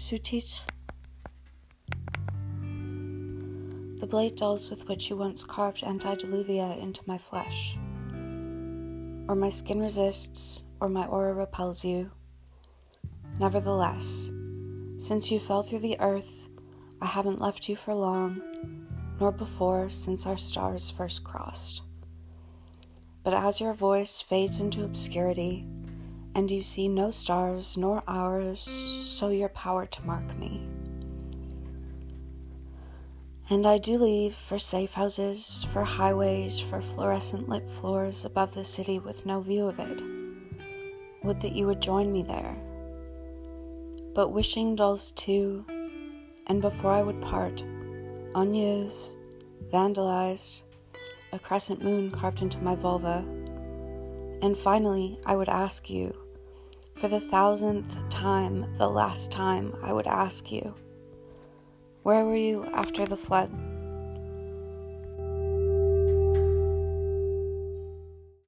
Sous-Titre. The blade dulls with which you once carved antediluvia into my flesh. Or my skin resists, or my aura repels you. Nevertheless, since you fell through the earth, I haven't left you for long, nor before since our stars first crossed. But as your voice fades into obscurity, and you see no stars nor hours, so your power to mark me. And I do leave for safe houses, for highways, for fluorescent lit floors above the city with no view of it. Would that you would join me there but wishing dulls too, and before I would part, unused, vandalized, a crescent moon carved into my vulva. And finally, I would ask you, for the thousandth time, the last time, I would ask you, where were you after the flood?